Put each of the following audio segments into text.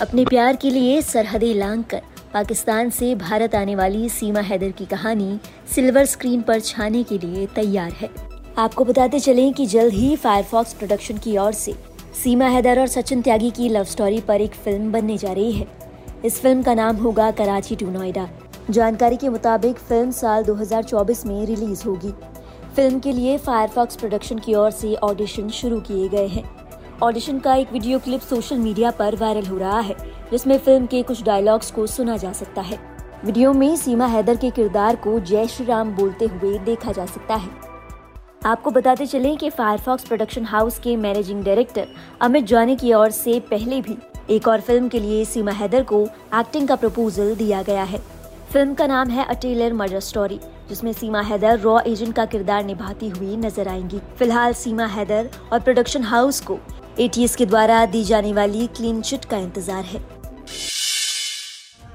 अपने प्यार के लिए सरहदें लांग कर पाकिस्तान से भारत आने वाली सीमा हैदर की कहानी सिल्वर स्क्रीन पर छाने के लिए तैयार है। आपको बताते चलें कि जल्द ही फायरफॉक्स प्रोडक्शन की ओर से सीमा हैदर और सचिन त्यागी की लव स्टोरी पर एक फ़िल्म बनने जा रही है। इस फ़िल्म का नाम होगा कराची टू नोएडा। जानकारी के मुताबिक फ़िल्म साल 2024 में रिलीज़ होगी। फ़िल्म के लिए फायरफॉक्स प्रोडक्शन की ओर से ऑडिशन शुरू किए गए हैं। ऑडिशन का एक वीडियो क्लिप सोशल मीडिया पर वायरल हो रहा है, जिसमें फ़िल्म के कुछ डायलॉग्स को सुना जा सकता है। वीडियो में सीमा हैदर के किरदार को जय श्री राम बोलते हुए देखा जा सकता है। आपको बताते चले कि फायरफॉक्स प्रोडक्शन हाउस के मैनेजिंग डायरेक्टर अमित जानी की ओर से पहले भी एक और फ़िल्म के लिए सीमा हैदर को एक्टिंग का प्रपोजल दिया गया है। फ़िल्म का नाम है अटेलर मर्डर स्टोरी जिसमें सीमा हैदर रॉ एजेंट का किरदार निभाती हुई नज़र आएँगी। फ़िलहाल सीमा हैदर और प्रोडक्शन हाउस को एटीएस के द्वारा दी जाने वाली क्लीन चिट का इंतज़ार है।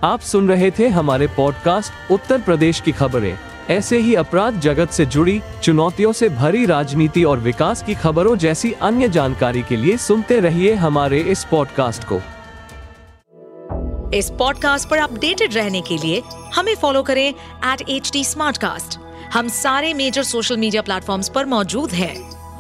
आप सुन रहे थे हमारे पॉडकास्ट उत्तर प्रदेश की खबरें। ऐसे ही अपराध जगत से जुड़ी चुनौतियों से भरी राजनीति और विकास की खबरों जैसी अन्य जानकारी के लिए सुनते रहिए हमारे इस पॉडकास्ट को। इस पॉडकास्ट पर अपडेटेड रहने के लिए हमें फॉलो करें एट एच हम सारे मेजर सोशल मीडिया प्लेटफॉर्म पर मौजूद हैं।